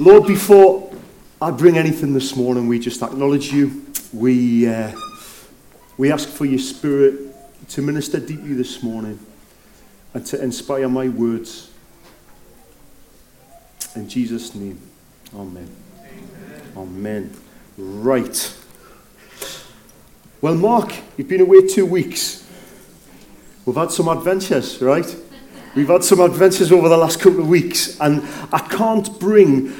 Lord, before I bring anything this morning, we just acknowledge you. We, uh, we ask for your spirit to minister deeply this morning and to inspire my words. In Jesus' name, amen. Amen. amen. Right. Well, Mark, you've been away two weeks. We've had some adventures, right? We've had some adventures over the last couple of weeks, and I can't bring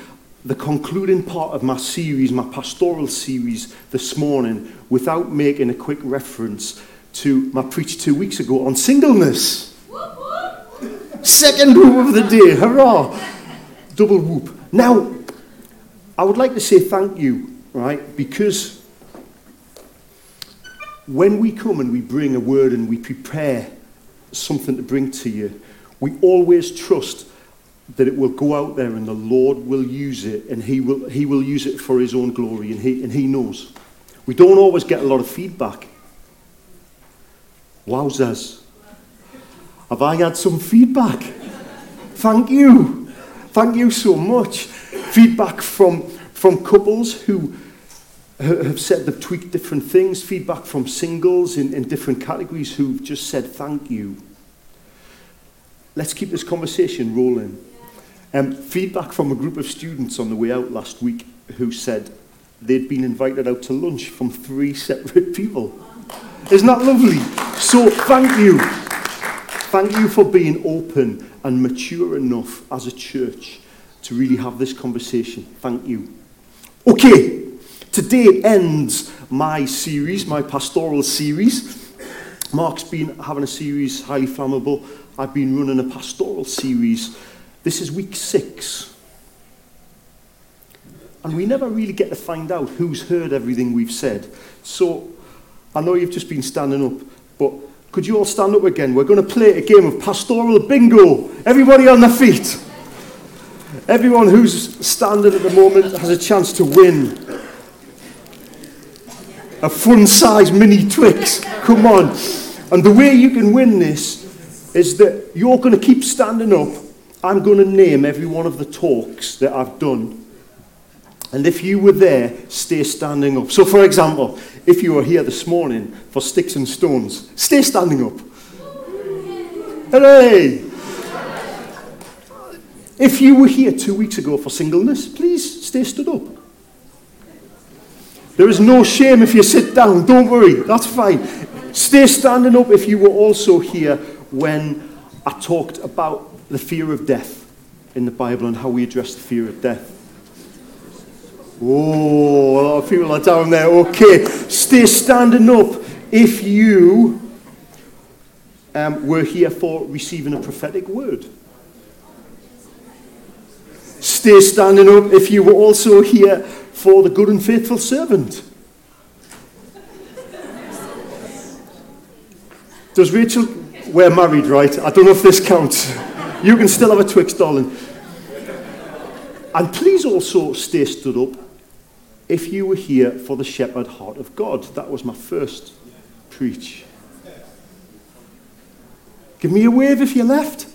the concluding part of my series, my pastoral series this morning, without making a quick reference to my preach two weeks ago on singleness. Second whoop of the day, hurrah! Double whoop. Now, I would like to say thank you, right? Because when we come and we bring a word and we prepare something to bring to you, we always trust that it will go out there and the Lord will use it and he will, he will use it for his own glory and he, and he knows. We don't always get a lot of feedback. Wowzers. Have I had some feedback? Thank you. Thank you so much. Feedback from, from couples who have said they've tweaked different things. Feedback from singles in, in different categories who've just said thank you. Let's keep this conversation rolling. Um, feedback from a group of students on the way out last week who said they'd been invited out to lunch from three separate people. Isn't that lovely? So thank you. Thank you for being open and mature enough as a church to really have this conversation. Thank you. Okay, today ends my series, my pastoral series. Mark's been having a series, Highly Flammable. I've been running a pastoral series this is week six. And we never really get to find out who's heard everything we've said. So I know you've just been standing up, but could you all stand up again? We're going to play a game of pastoral bingo. Everybody on their feet. Everyone who's standing at the moment has a chance to win a fun size mini Twix. Come on. And the way you can win this is that you're going to keep standing up I'm going to name every one of the talks that I've done. And if you were there, stay standing up. So, for example, if you were here this morning for Sticks and Stones, stay standing up. Hooray! If you were here two weeks ago for singleness, please stay stood up. There is no shame if you sit down. Don't worry, that's fine. Stay standing up if you were also here when I talked about the fear of death in the Bible and how we address the fear of death. Oh, a lot of people are down there. Okay, stay standing up if you um, were here for receiving a prophetic word. Stay standing up if you were also here for the good and faithful servant. Does Rachel, we're married, right? I don't know if this counts. You can still have a Twix, darling. And please also stay stood up if you were here for the shepherd heart of God. That was my first preach. Give me a wave if you left.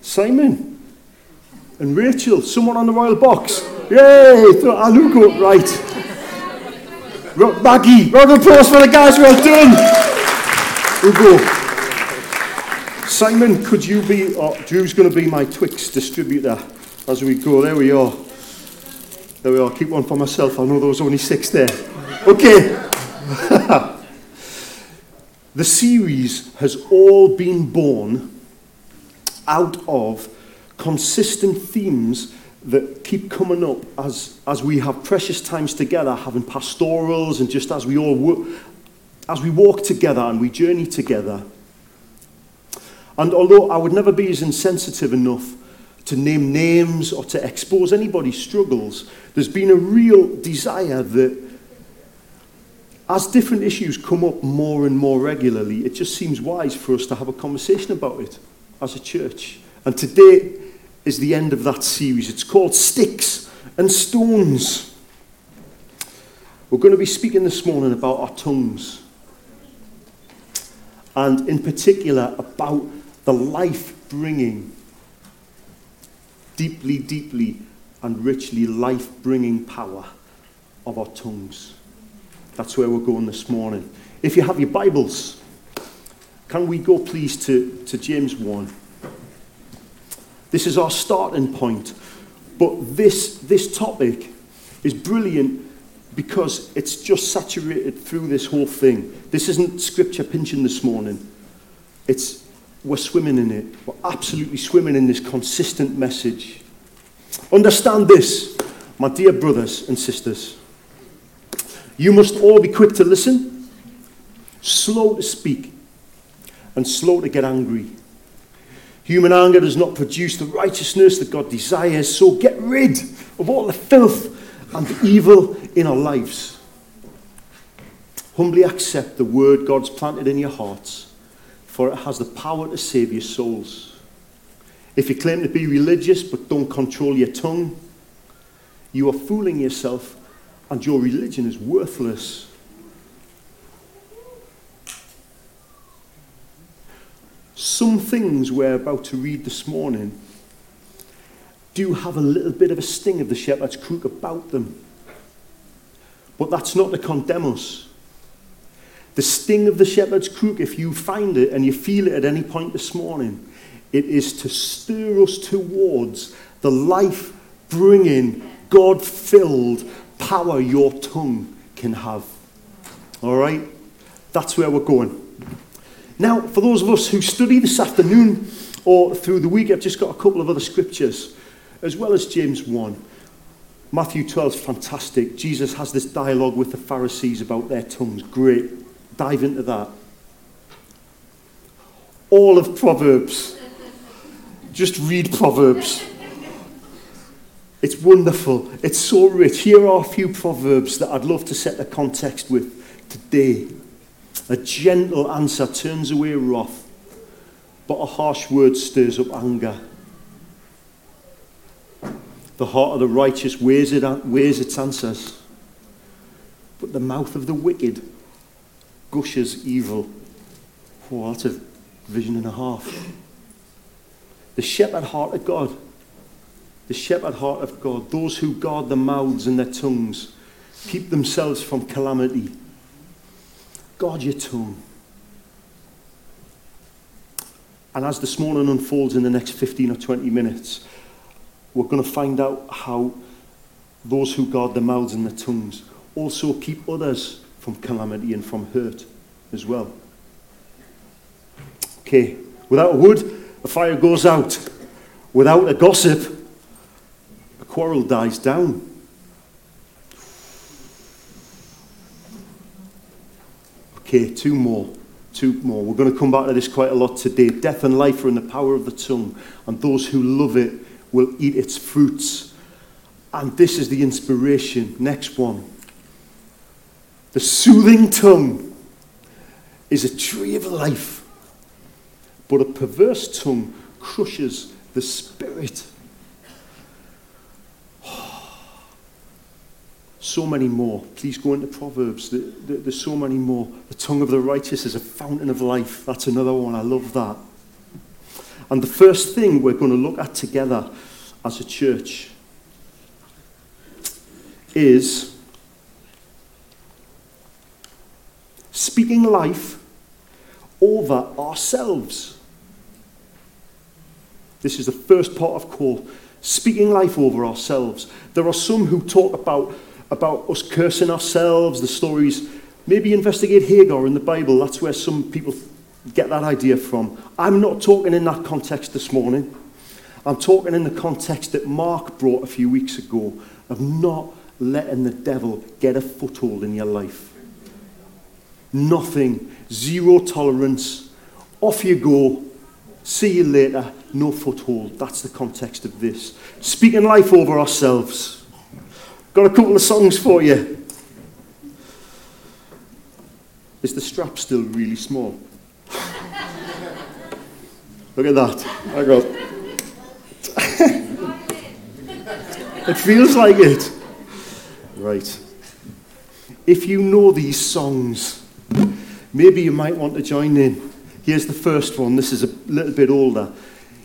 Simon and Rachel, someone on the royal box. Yay! Aluko, right. Maggie, round of applause for the guys. Well done. Ugo. Simon, could you be, oh, Drew's going to be my Twix distributor as we go. There we are. There we are. Keep one for myself. I know there was only six there. Okay. the series has all been born out of consistent themes that keep coming up as, as we have precious times together, having pastorals, and just as we all work, as we walk together and we journey together. And although I would never be as insensitive enough to name names or to expose anybody's struggles, there's been a real desire that as different issues come up more and more regularly, it just seems wise for us to have a conversation about it as a church. And today is the end of that series. It's called Sticks and Stones. We're going to be speaking this morning about our tongues. And in particular, about the life bringing, deeply, deeply and richly life bringing power of our tongues. That's where we're going this morning. If you have your Bibles, can we go please to, to James 1? This is our starting point. But this, this topic is brilliant because it's just saturated through this whole thing. This isn't scripture pinching this morning. It's we're swimming in it. We're absolutely swimming in this consistent message. Understand this, my dear brothers and sisters. You must all be quick to listen, slow to speak, and slow to get angry. Human anger does not produce the righteousness that God desires, so get rid of all the filth and the evil in our lives. Humbly accept the word God's planted in your hearts, for it has the power to save your souls. If you claim to be religious but don't control your tongue, you are fooling yourself and your religion is worthless. Some things we're about to read this morning do have a little bit of a sting of the shepherd's crook about them. But that's not to condemn us. The sting of the shepherd's crook, if you find it and you feel it at any point this morning, it is to stir us towards the life bringing, God filled power your tongue can have. All right? That's where we're going. Now, for those of us who study this afternoon or through the week, I've just got a couple of other scriptures, as well as James 1. Matthew 12 is fantastic. Jesus has this dialogue with the Pharisees about their tongues. Great. Dive into that. All of Proverbs. Just read Proverbs. It's wonderful. It's so rich. Here are a few proverbs that I'd love to set the context with today. A gentle answer turns away wrath, but a harsh word stirs up anger. The heart of the righteous weighs, it, weighs its answers, but the mouth of the wicked gushes evil. Oh, that's a vision and a half. The shepherd heart of God the shepherd heart of God, those who guard their mouths and their tongues, keep themselves from calamity. Guard your tongue. And as this morning unfolds in the next 15 or 20 minutes, we're going to find out how those who guard their mouths and their tongues also keep others from calamity and from hurt as well. Okay, without a wood, a fire goes out. Without a gossip, a quarrel dies down. Okay, two more. Two more. We're going to come back to this quite a lot today. Death and life are in the power of the tongue, and those who love it will eat its fruits. And this is the inspiration. Next one. The soothing tongue is a tree of life, but a perverse tongue crushes the spirit. so many more. Please go into Proverbs. There's so many more. The tongue of the righteous is a fountain of life. That's another one. I love that. And the first thing we're going to look at together as a church is speaking life over ourselves. This is the first part of call. Speaking life over ourselves. There are some who talk about about us cursing ourselves, the stories. Maybe investigate Hagar in the Bible. That's where some people get that idea from. I'm not talking in that context this morning. I'm talking in the context that Mark brought a few weeks ago of not letting the devil get a foothold in your life. Nothing, zero tolerance, off you go, see you later, no foothold. That's the context of this. Speaking life over ourselves. Got a couple of songs for you. Is the strap still really small? Look at that. I got. it feels like it. Right. If you know these songs, maybe you might want to join in. Here's the first one. This is a little bit older.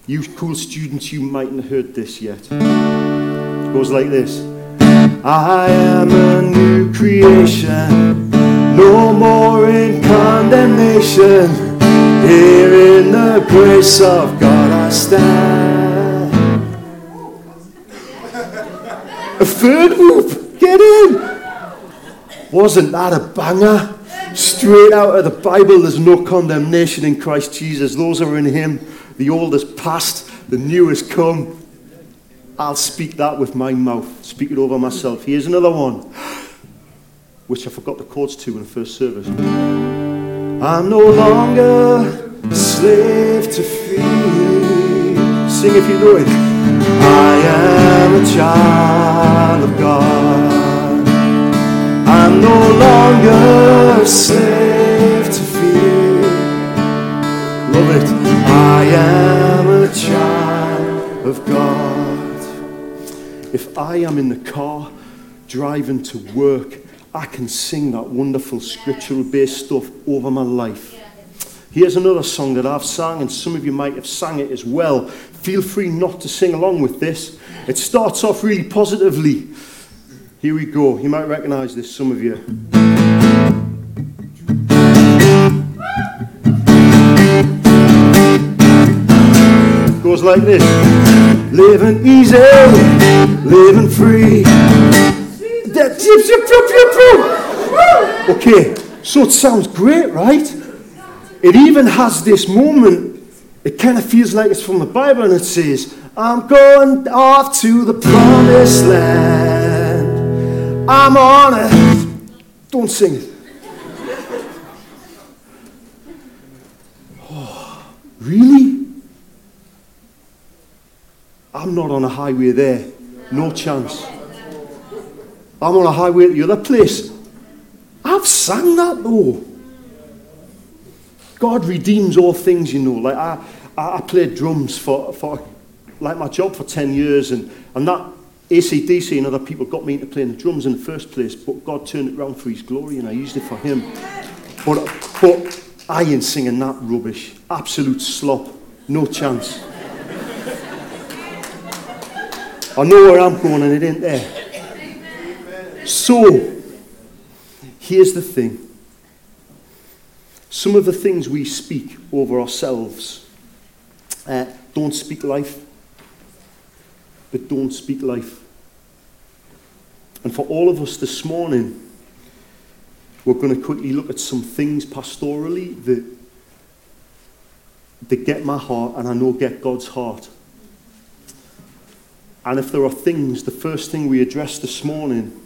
You cool students, you mightn't have heard this yet. It goes like this I am a new creation, no more in condemnation. Here in the grace of God I stand. A third whoop, get in. Wasn't that a banger? Straight out of the Bible, there's no condemnation in Christ Jesus. Those who are in Him. The old is past, the new has come. I'll speak that with my mouth, speak it over myself. Here's another one, which I forgot the chords to in the first service. I'm no longer a slave to fear. Sing if you know it. I am a child of God. No longer a slave to fear. Love it. I am a child of God. If I am in the car driving to work, I can sing that wonderful scriptural based stuff over my life. Here's another song that I've sung, and some of you might have sang it as well. Feel free not to sing along with this. It starts off really positively. Here we go. You might recognize this, some of you. Goes like this Living easy, living free. Okay, so it sounds great, right? It even has this moment, it kind of feels like it's from the Bible, and it says, I'm going off to the promised land. I'm on it. Don't sing it. Oh, really? I'm not on a highway there. No chance. I'm on a highway to the other place. I've sang that though. God redeems all things, you know. Like I, I played drums for, for like my job for 10 years, and, and that AC/DC and other people got me into playing the drums in the first place, but God turned it around for His glory, and I used it for Him. But, but I ain't singing that rubbish. Absolute slop. No chance. I know where I'm going, and it ain't there. So, here's the thing. Some of the things we speak over ourselves uh, don't speak life, but don't speak life. And for all of us this morning, we're going to quickly look at some things pastorally that, that get my heart and I know get God's heart. And if there are things, the first thing we address this morning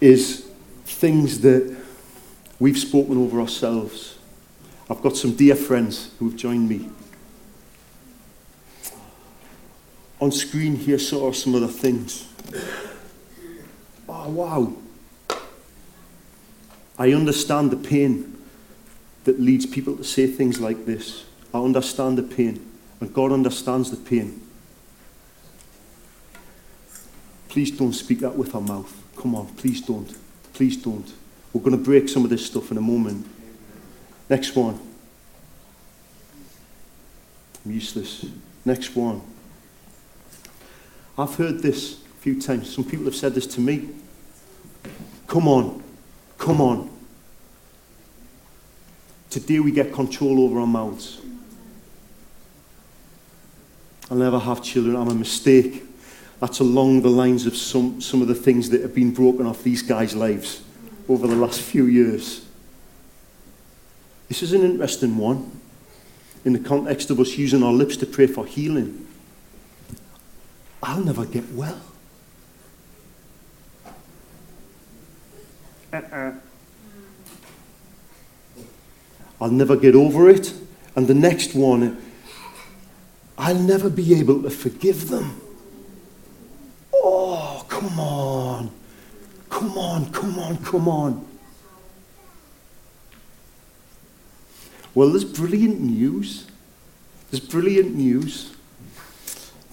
is things that we've spoken over ourselves. I've got some dear friends who have joined me. On screen here saw some other things. Oh, wow. I understand the pain that leads people to say things like this. I understand the pain, and God understands the pain. Please don't speak that with our mouth. Come on, please don't. Please don't. We're going to break some of this stuff in a moment. Next one. I'm useless. Next one. I've heard this a few times. Some people have said this to me. Come on. Come on. Today we get control over our mouths. I'll never have children. I'm a mistake. That's along the lines of some, some of the things that have been broken off these guys' lives over the last few years. This is an interesting one in the context of us using our lips to pray for healing. I'll never get well. Uh-uh. I'll never get over it. And the next one, I'll never be able to forgive them. Oh, come on. Come on, come on, come on. Well, there's brilliant news. There's brilliant news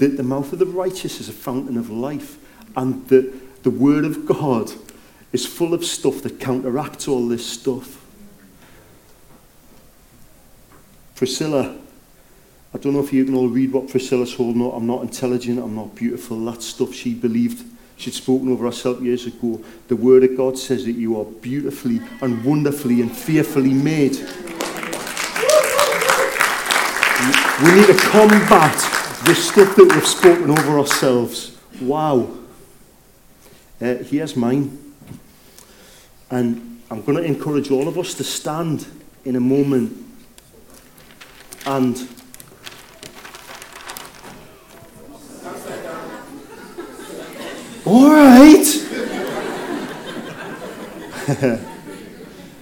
that the mouth of the righteous is a fountain of life, and that the Word of God is full of stuff that counteracts all this stuff. Priscilla I don't know if you can all read what Priscilla's holding up. I'm not intelligent, I'm not beautiful. That stuff she believed. She'd spoken over herself years ago. The Word of God says that you are beautifully and wonderfully and fearfully made. We need to combat the stuff that we've spoken over ourselves. Wow. Uh, here's mine. And I'm going to encourage all of us to stand in a moment and All right.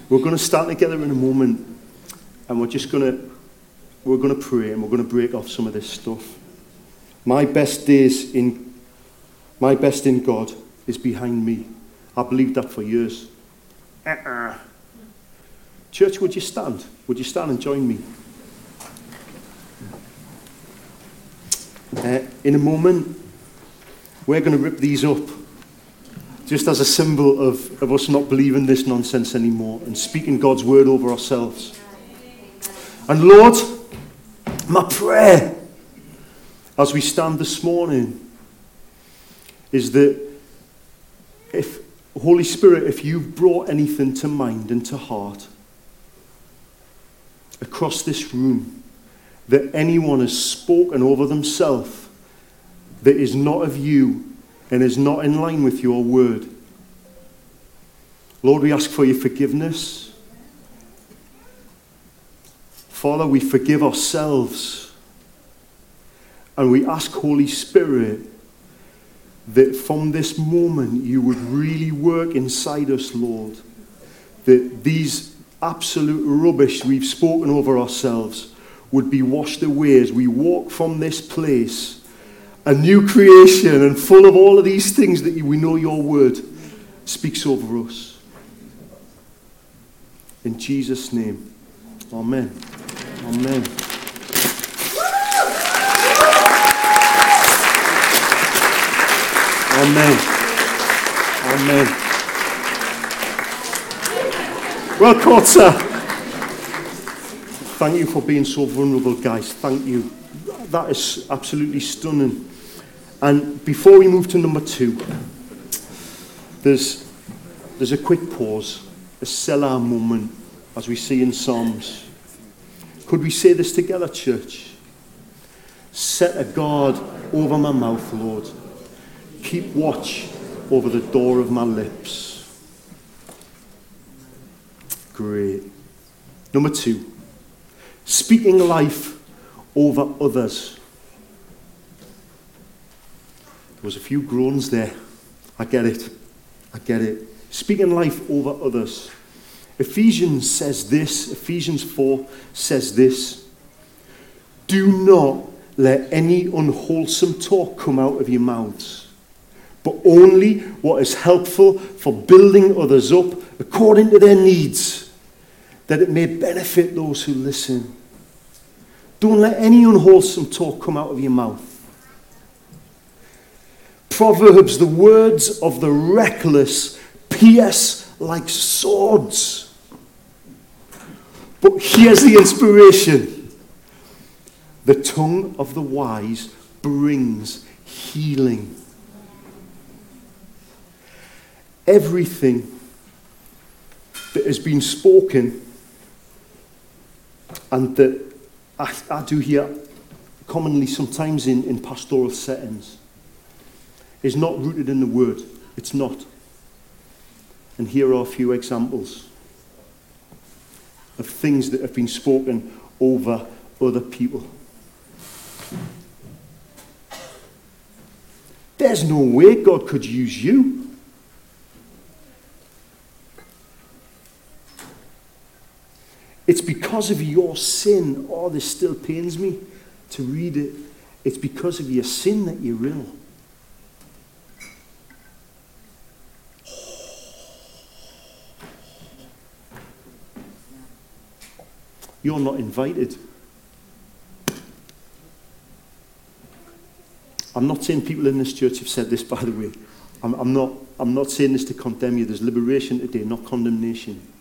we're going to stand together in a moment and we're just going to we're going to pray and we're going to break off some of this stuff. My best days in my best in God is behind me. I believed that for years. Uh-uh. Church, would you stand? Would you stand and join me? Uh, in a moment, we're going to rip these up just as a symbol of, of us not believing this nonsense anymore and speaking God's word over ourselves. And Lord, my prayer as we stand this morning is that if, Holy Spirit, if you've brought anything to mind and to heart across this room that anyone has spoken over themselves that is not of you and is not in line with your word. Lord, we ask for your forgiveness. Father, we forgive ourselves. And we ask, Holy Spirit, that from this moment you would really work inside us, Lord. That these absolute rubbish we've spoken over ourselves would be washed away as we walk from this place a new creation and full of all of these things that we know your word speaks over us. In Jesus' name, Amen. Amen. Amen. Amen. Well, Quarter, thank you for being so vulnerable, guys. Thank you. That is absolutely stunning. And before we move to number two, there's, there's a quick pause, a Selah moment, as we see in Psalms. Could we say this together, church? Set a guard over my mouth, Lord. Keep watch over the door of my lips. Great. Number two, speaking life over others. There was a few groans there. I get it. I get it. Speaking life over others. Ephesians says this, Ephesians 4 says this. Do not let any unwholesome talk come out of your mouths, but only what is helpful for building others up according to their needs, that it may benefit those who listen. Don't let any unwholesome talk come out of your mouth. Proverbs, the words of the reckless pierce like swords. But here's the inspiration the tongue of the wise brings healing. Everything that has been spoken and that I, I do hear commonly sometimes in, in pastoral settings is not rooted in the word. It's not. And here are a few examples of things that have been spoken over other people. There's no way God could use you. It's because of your sin. Oh, this still pains me to read it. It's because of your sin that you're ill. You're not invited. I'm not saying people in this church have said this, by the way. I'm, I'm, not, I'm not saying this to condemn you. There's liberation today, not condemnation.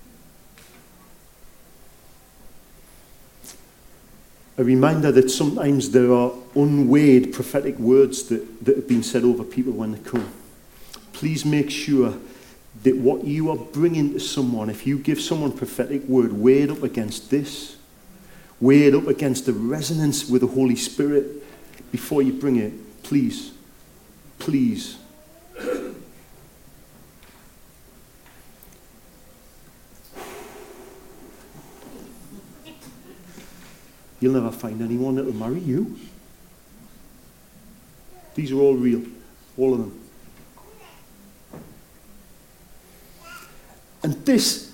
A reminder that sometimes there are unweighed prophetic words that, that have been said over people when they come. Please make sure that what you are bringing to someone, if you give someone prophetic word, weigh it up against this, weigh it up against the resonance with the Holy Spirit before you bring it. Please, please. You'll never find anyone that will marry you. These are all real, all of them. And this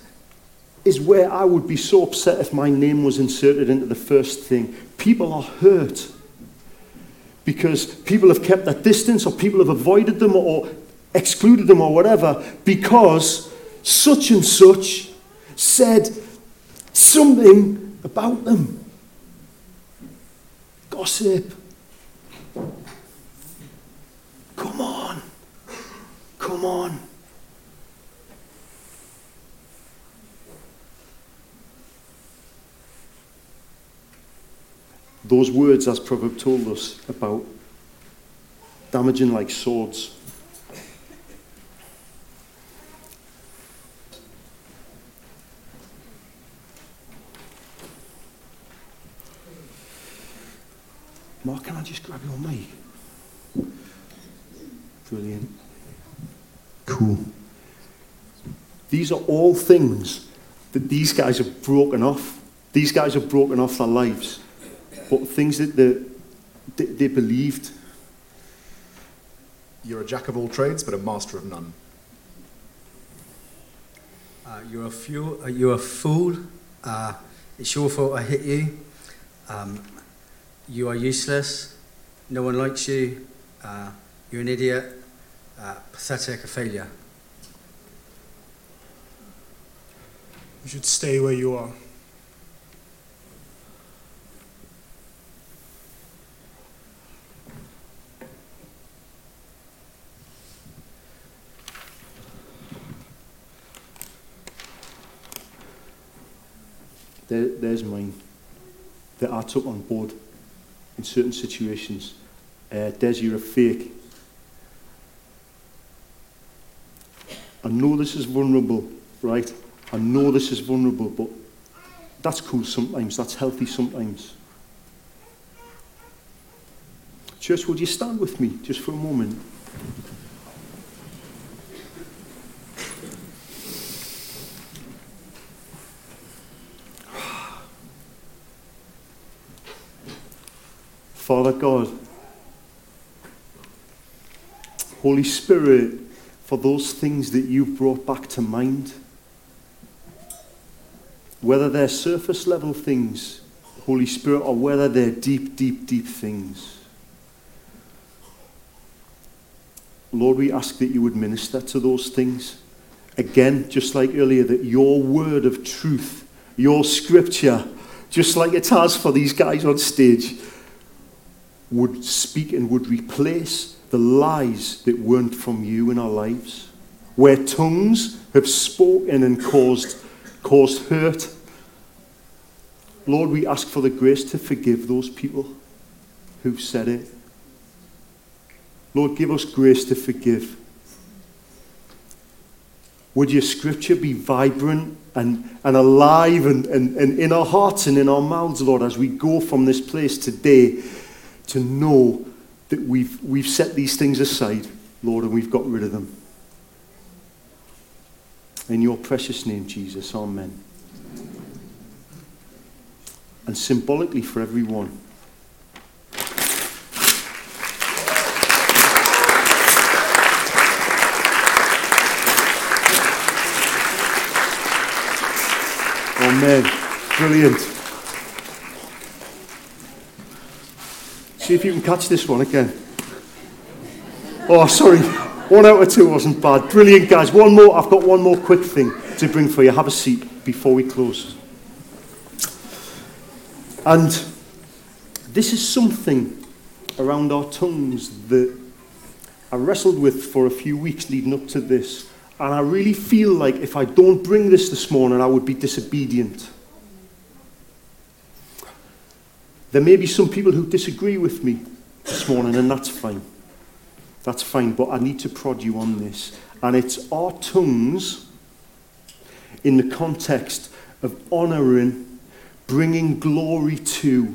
is where I would be so upset if my name was inserted into the first thing. People are hurt because people have kept that distance or people have avoided them or excluded them or whatever because such and such said something about them. Gossip. Come on. Come on. Those words, as Proverb told us, about damaging like swords. Mark, can I just grab your mic? Brilliant. Cool. These are all things that these guys have broken off. These guys have broken off their lives. But things that they, they, they believed. You're a jack of all trades, but a master of none. Uh, you're, a fool, uh, you're a fool. Uh, it's your fault I hit you. Um, you are useless. No one likes you. Uh, you're an idiot. Uh, pathetic, a failure. You should stay where you are. There, there's mine that I took on board in certain situations. Uh, Dez, you're a fake. I know this is vulnerable, right? I know this is vulnerable, but that's cool sometimes. That's healthy sometimes. Church, would you stand with me just for a moment? Father God, Holy Spirit, for those things that you've brought back to mind, whether they're surface level things, Holy Spirit, or whether they're deep, deep, deep things. Lord, we ask that you would minister to those things. Again, just like earlier, that your word of truth, your scripture, just like it has for these guys on stage, would speak and would replace the lies that weren't from you in our lives. Where tongues have spoken and caused, caused hurt. Lord, we ask for the grace to forgive those people who've said it. Lord, give us grace to forgive. Would your scripture be vibrant and, and alive and, and, and in our hearts and in our mouths, Lord, as we go from this place today to know that we've, we've set these things aside, Lord, and we've got rid of them. In your precious name, Jesus, amen. And symbolically for everyone. Amen. Brilliant. See if you can catch this one again. Oh, sorry. One out of two wasn't bad. Brilliant, guys. One more. I've got one more quick thing to bring for you. Have a seat before we close. And this is something around our tongues that I wrestled with for a few weeks leading up to this. And I really feel like if I don't bring this this morning, I would be disobedient. There may be some people who disagree with me this morning, and that's fine. That's fine, but I need to prod you on this. And it's our tongues in the context of honouring, bringing glory to,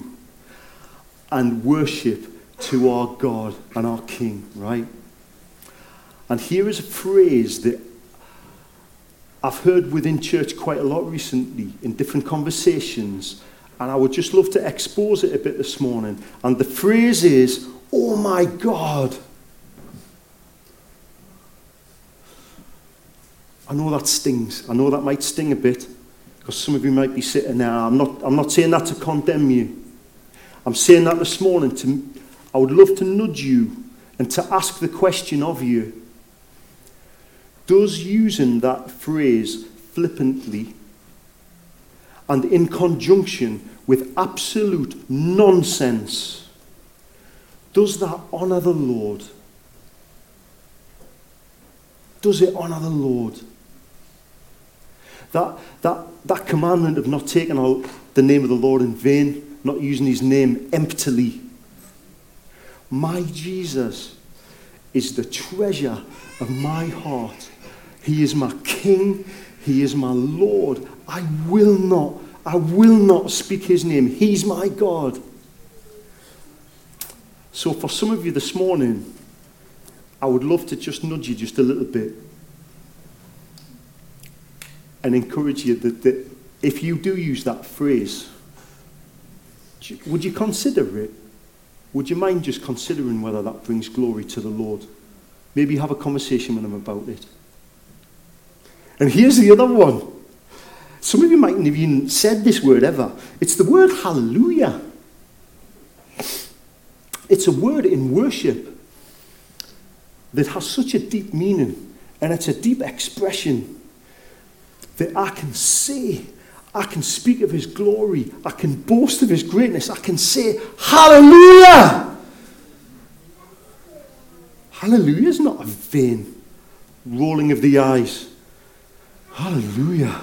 and worship to our God and our King, right? And here is a phrase that I've heard within church quite a lot recently in different conversations, and I would just love to expose it a bit this morning. And the phrase is, Oh my God. I know that stings. I know that might sting a bit because some of you might be sitting there. I'm not, I'm not saying that to condemn you. I'm saying that this morning to, I would love to nudge you and to ask the question of you Does using that phrase flippantly and in conjunction with absolute nonsense, does that honour the Lord? Does it honour the Lord? That, that, that commandment of not taking out the name of the Lord in vain, not using his name emptily. My Jesus is the treasure of my heart. He is my King. He is my Lord. I will not, I will not speak his name. He's my God. So for some of you this morning, I would love to just nudge you just a little bit and encourage you that, that if you do use that phrase, would you consider it? Would you mind just considering whether that brings glory to the Lord? Maybe have a conversation with him about it. And here's the other one. Some of you mightn't have even said this word ever. It's the word hallelujah. It's a word in worship that has such a deep meaning and it's a deep expression that I can say I can speak of his glory. I can boast of his greatness. I can say, Hallelujah! Hallelujah is not a vain rolling of the eyes. Hallelujah.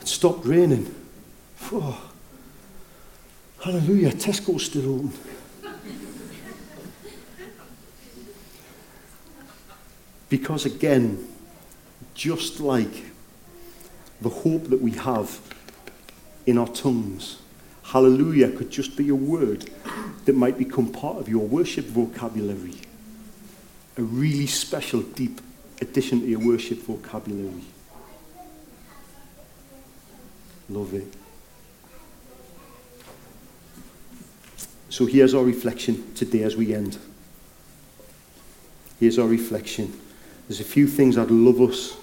It stopped raining. Oh. Hallelujah. Tesco's still open. because again, just like the hope that we have in our tongues. Hallelujah could just be a word that might become part of your worship vocabulary. A really special, deep addition to your worship vocabulary. Love it. So here's our reflection today as we end. Here's our reflection. There's a few things I'd love us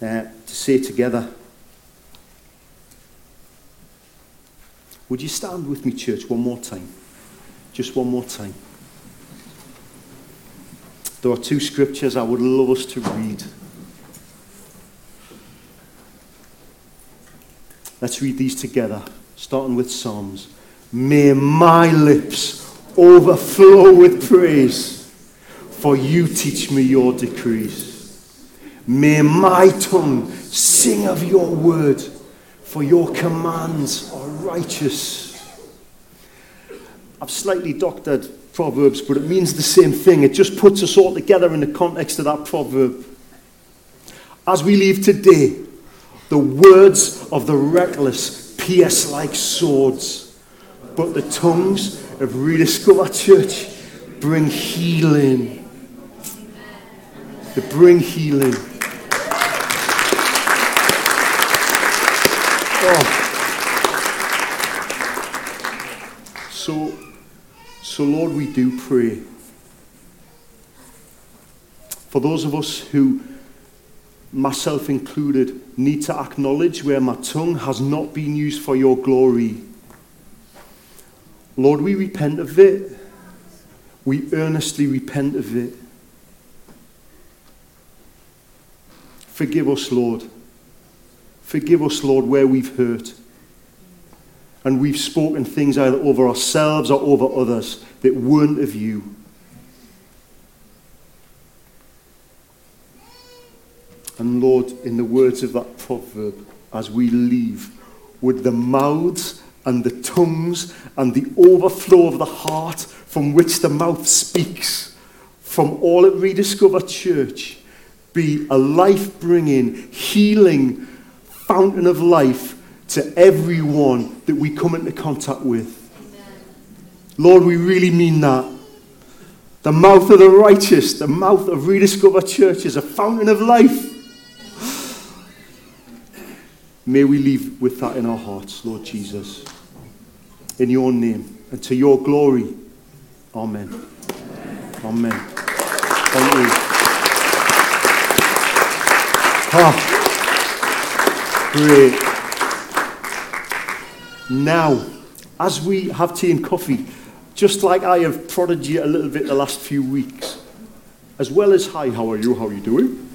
uh, to say together. Would you stand with me, church, one more time? Just one more time. There are two scriptures I would love us to read. Let's read these together, starting with Psalms. May my lips overflow with praise, for you teach me your decrees. May my tongue sing of your word, for your commands are righteous. I've slightly doctored Proverbs, but it means the same thing. It just puts us all together in the context of that proverb. As we leave today, the words of the reckless pierce like swords, but the tongues of Rediscover Church bring healing. They bring healing. Oh. So, so Lord, we do pray. For those of us who, myself included, need to acknowledge where my tongue has not been used for your glory. Lord, we repent of it. We earnestly repent of it. Forgive us, Lord. Forgive us, Lord, where we've hurt and we've spoken things either over ourselves or over others that weren't of you. And Lord, in the words of that proverb, as we leave, would the mouths and the tongues and the overflow of the heart from which the mouth speaks from all at Rediscover Church be a life bringing, healing fountain of life to everyone that we come into contact with. Lord, we really mean that. The mouth of the righteous, the mouth of Rediscover Church is a fountain of life. May we leave with that in our hearts, Lord Jesus. In your name and to your glory. Amen. Amen. Thank you. Ah, great. Now, as we have tea and coffee, just like I have prodded you a little bit the last few weeks, as well as hi, how are you, how are you doing?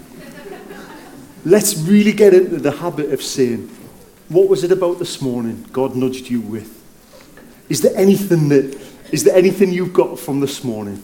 Let's really get into the habit of saying, what was it about this morning God nudged you with? Is there anything that, is there anything you've got from this morning